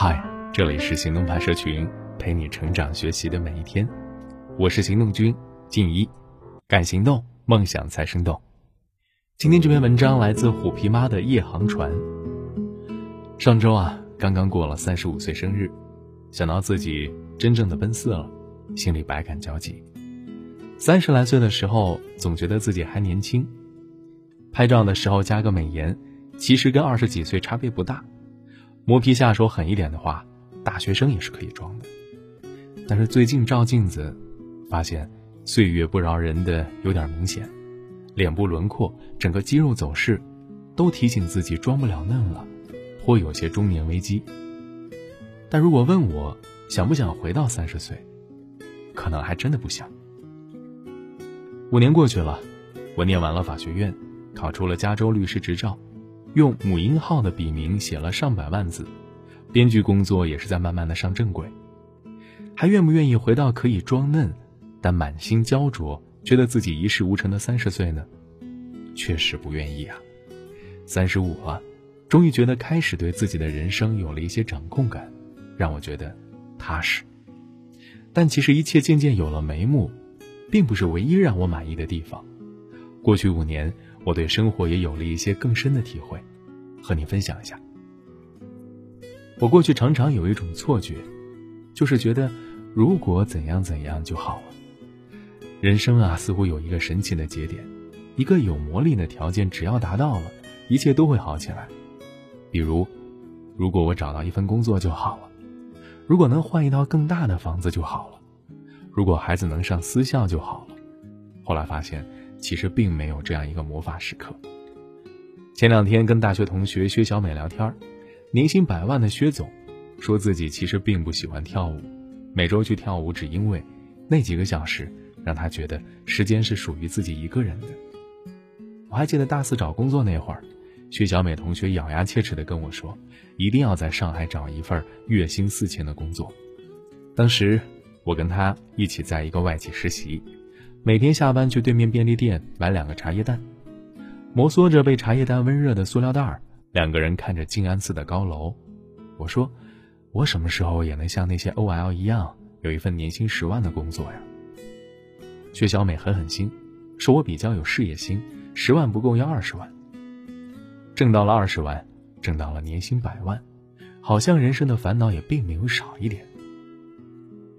嗨，这里是行动派社群，陪你成长学习的每一天。我是行动君静一，敢行动，梦想才生动。今天这篇文章来自虎皮妈的夜航船。上周啊，刚刚过了三十五岁生日，想到自己真正的奔四了，心里百感交集。三十来岁的时候，总觉得自己还年轻，拍照的时候加个美颜，其实跟二十几岁差别不大。磨皮下手狠一点的话，大学生也是可以装的。但是最近照镜子，发现岁月不饶人的有点明显，脸部轮廓、整个肌肉走势，都提醒自己装不了嫩了，颇有些中年危机。但如果问我想不想回到三十岁，可能还真的不想。五年过去了，我念完了法学院，考出了加州律师执照。用母婴号的笔名写了上百万字，编剧工作也是在慢慢的上正轨。还愿不愿意回到可以装嫩，但满心焦灼，觉得自己一事无成的三十岁呢？确实不愿意啊。三十五了，终于觉得开始对自己的人生有了一些掌控感，让我觉得踏实。但其实一切渐渐有了眉目，并不是唯一让我满意的地方。过去五年。我对生活也有了一些更深的体会，和你分享一下。我过去常常有一种错觉，就是觉得如果怎样怎样就好了。人生啊，似乎有一个神奇的节点，一个有魔力的条件，只要达到了，一切都会好起来。比如，如果我找到一份工作就好了；如果能换一套更大的房子就好了；如果孩子能上私校就好了。后来发现。其实并没有这样一个魔法时刻。前两天跟大学同学薛小美聊天，年薪百万的薛总，说自己其实并不喜欢跳舞，每周去跳舞只因为那几个小时让他觉得时间是属于自己一个人的。我还记得大四找工作那会儿，薛小美同学咬牙切齿地跟我说，一定要在上海找一份月薪四千的工作。当时我跟他一起在一个外企实习。每天下班去对面便利店买两个茶叶蛋，摩挲着被茶叶蛋温热的塑料袋儿，两个人看着静安寺的高楼。我说：“我什么时候也能像那些 OL 一样，有一份年薪十万的工作呀？”薛小美狠狠心，说我比较有事业心，十万不够要二十万。挣到了二十万，挣到了年薪百万，好像人生的烦恼也并没有少一点。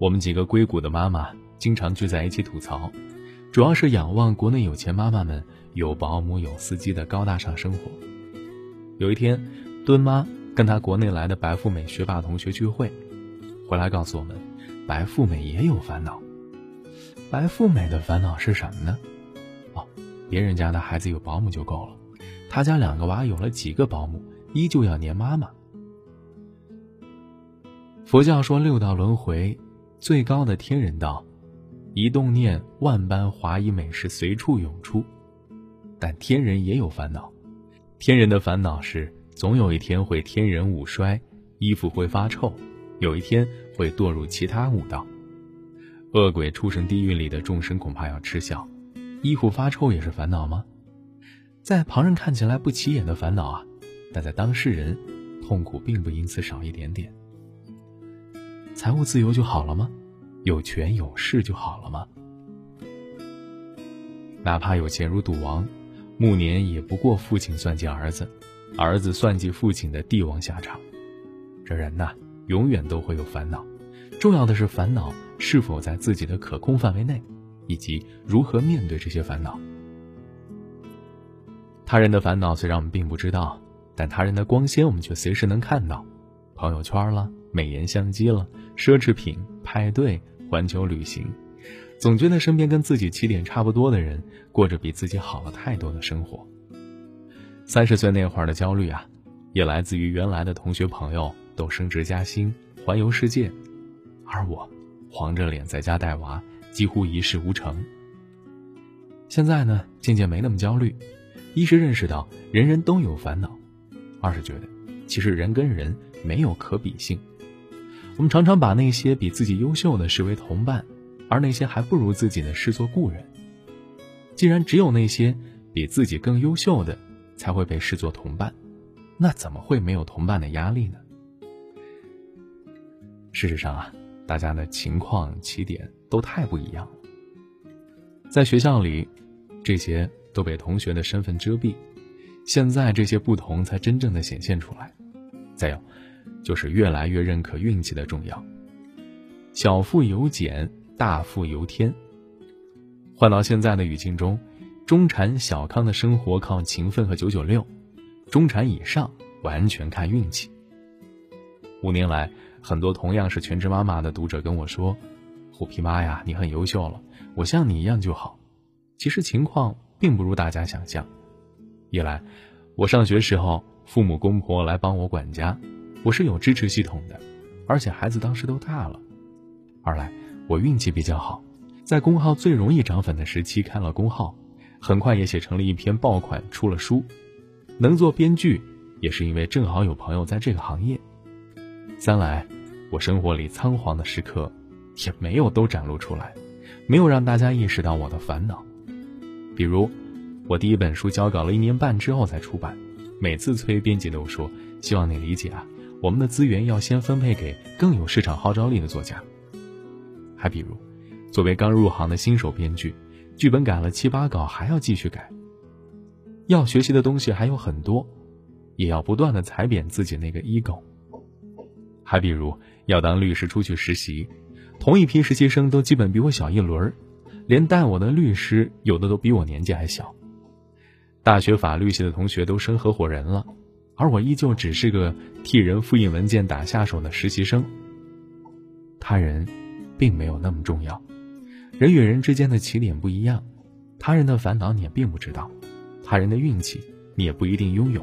我们几个硅谷的妈妈经常聚在一起吐槽。主要是仰望国内有钱妈妈们有保姆有司机的高大上生活。有一天，敦妈跟她国内来的白富美学霸同学聚会，回来告诉我们，白富美也有烦恼。白富美的烦恼是什么呢？哦，别人家的孩子有保姆就够了，他家两个娃有了几个保姆，依旧要黏妈妈。佛教说六道轮回，最高的天人道。一动念，万般华衣美食随处涌出。但天人也有烦恼，天人的烦恼是总有一天会天人五衰，衣服会发臭，有一天会堕入其他五道。恶鬼畜生地狱里的众生恐怕要吃笑。衣服发臭也是烦恼吗？在旁人看起来不起眼的烦恼啊，但在当事人，痛苦并不因此少一点点。财务自由就好了吗？有权有势就好了吗？哪怕有钱如赌王，暮年也不过父亲算计儿子，儿子算计父亲的帝王下场。这人呐，永远都会有烦恼。重要的是烦恼是否在自己的可控范围内，以及如何面对这些烦恼。他人的烦恼虽然我们并不知道，但他人的光鲜我们却随时能看到。朋友圈了，美颜相机了，奢侈品派对。环球旅行，总觉得身边跟自己起点差不多的人，过着比自己好了太多的生活。三十岁那会儿的焦虑啊，也来自于原来的同学朋友都升职加薪、环游世界，而我黄着脸在家带娃，几乎一事无成。现在呢，渐渐没那么焦虑，一是认识到人人都有烦恼，二是觉得其实人跟人没有可比性。我们常常把那些比自己优秀的视为同伴，而那些还不如自己的视作故人。既然只有那些比自己更优秀的才会被视作同伴，那怎么会没有同伴的压力呢？事实上啊，大家的情况起点都太不一样了。在学校里，这些都被同学的身份遮蔽，现在这些不同才真正的显现出来。再有，就是越来越认可运气的重要。小富由俭，大富由天。换到现在的语境中，中产小康的生活靠勤奋和九九六，中产以上完全看运气。五年来，很多同样是全职妈妈的读者跟我说：“虎皮妈呀，你很优秀了，我像你一样就好。”其实情况并不如大家想象。一来，我上学时候父母公婆来帮我管家，我是有支持系统的，而且孩子当时都大了。二来，我运气比较好，在公号最容易涨粉的时期开了公号，很快也写成了一篇爆款，出了书。能做编剧，也是因为正好有朋友在这个行业。三来，我生活里仓皇的时刻，也没有都展露出来，没有让大家意识到我的烦恼。比如，我第一本书交稿了一年半之后才出版，每次催编辑都说：“希望你理解啊，我们的资源要先分配给更有市场号召力的作家。”还比如，作为刚入行的新手编剧，剧本改了七八稿还要继续改。要学习的东西还有很多，也要不断的踩扁自己那个 ego。还比如，要当律师出去实习，同一批实习生都基本比我小一轮连带我的律师有的都比我年纪还小。大学法律系的同学都升合伙人了，而我依旧只是个替人复印文件打下手的实习生。他人。并没有那么重要，人与人之间的起点不一样，他人的烦恼你也并不知道，他人的运气你也不一定拥有。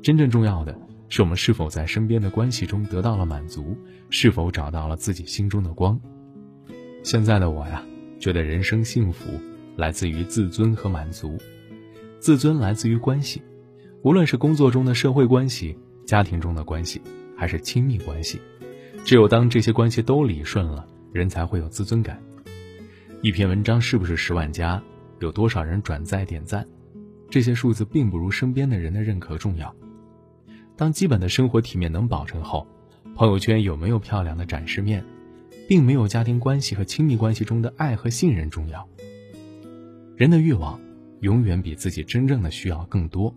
真正重要的是我们是否在身边的关系中得到了满足，是否找到了自己心中的光。现在的我呀，觉得人生幸福来自于自尊和满足，自尊来自于关系，无论是工作中的社会关系、家庭中的关系，还是亲密关系，只有当这些关系都理顺了。人才会有自尊感。一篇文章是不是十万加，有多少人转载点赞，这些数字并不如身边的人的认可重要。当基本的生活体面能保证后，朋友圈有没有漂亮的展示面，并没有家庭关系和亲密关系中的爱和信任重要。人的欲望永远比自己真正的需要更多。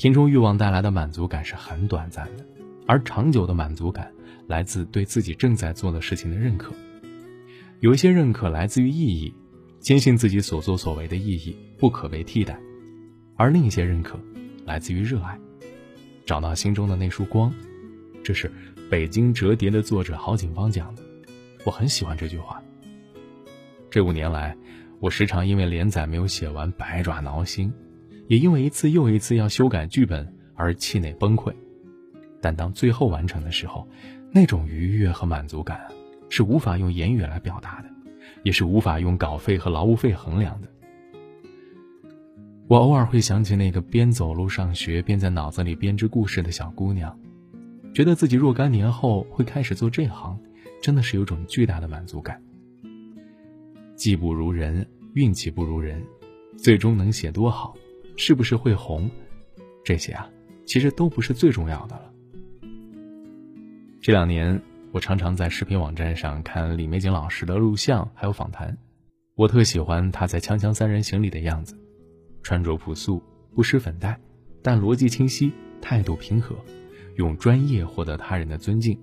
填充欲望带来的满足感是很短暂的，而长久的满足感。来自对自己正在做的事情的认可，有一些认可来自于意义，坚信自己所作所为的意义不可被替代；而另一些认可来自于热爱，找到心中的那束光。这是《北京折叠》的作者郝景芳讲的，我很喜欢这句话。这五年来，我时常因为连载没有写完百爪挠心，也因为一次又一次要修改剧本而气馁崩溃。但当最后完成的时候，那种愉悦和满足感，是无法用言语来表达的，也是无法用稿费和劳务费衡量的。我偶尔会想起那个边走路上学边在脑子里编织故事的小姑娘，觉得自己若干年后会开始做这行，真的是有种巨大的满足感。技不如人，运气不如人，最终能写多好，是不是会红，这些啊，其实都不是最重要的了。这两年，我常常在视频网站上看李玫瑾老师的录像还有访谈，我特喜欢他在《锵锵三人行》里的样子，穿着朴素，不施粉黛，但逻辑清晰，态度平和，用专业获得他人的尊敬。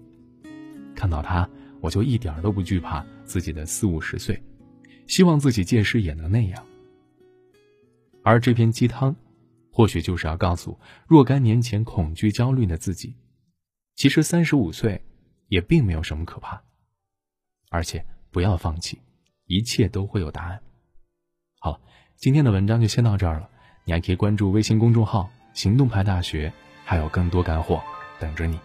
看到他，我就一点都不惧怕自己的四五十岁，希望自己届时也能那样。而这篇鸡汤，或许就是要告诉若干年前恐惧焦虑的自己。其实三十五岁，也并没有什么可怕，而且不要放弃，一切都会有答案。好了，今天的文章就先到这儿了，你还可以关注微信公众号“行动派大学”，还有更多干货等着你。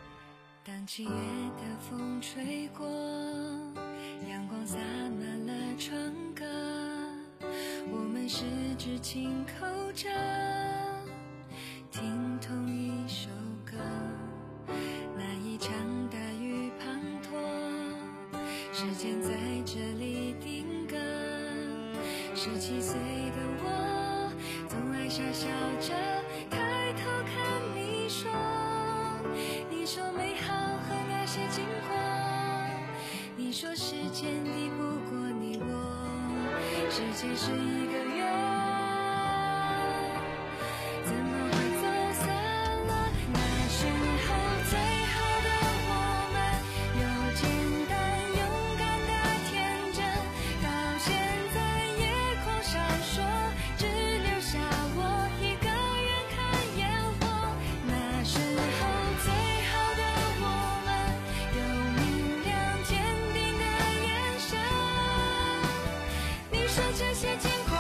当七月的风吹过，阳光洒满了窗十指紧扣着，听同一首歌。那一场大雨滂沱，时间在这里定格。十七岁的我，总爱傻笑着抬头看你说，你说美好和那些经过。你说时间抵不过你我，时间是一个说这些经过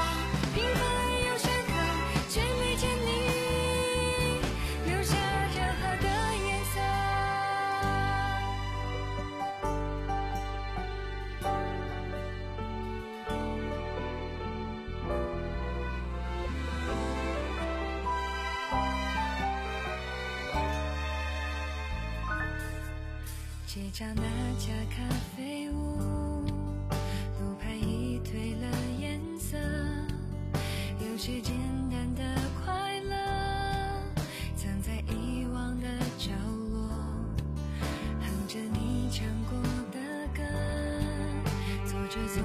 平凡又深刻却没见你留下任何的颜色。街角那家咖啡屋些简单的快乐，藏在遗忘的角落，哼着你唱过的歌，做着从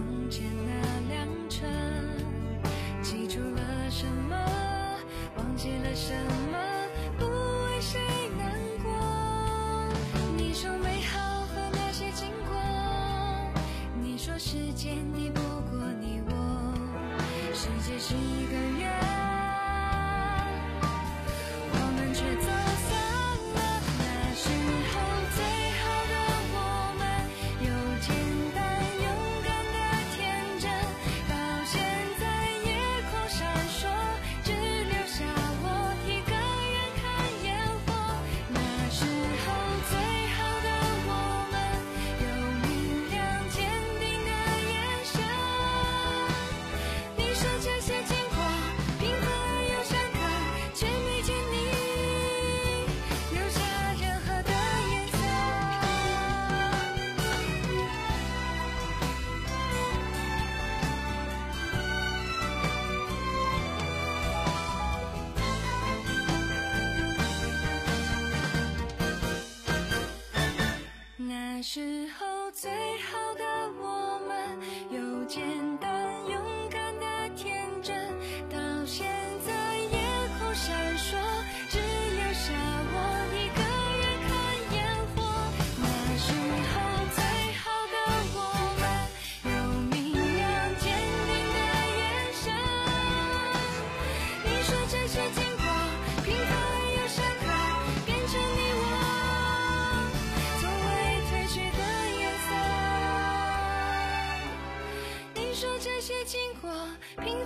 핑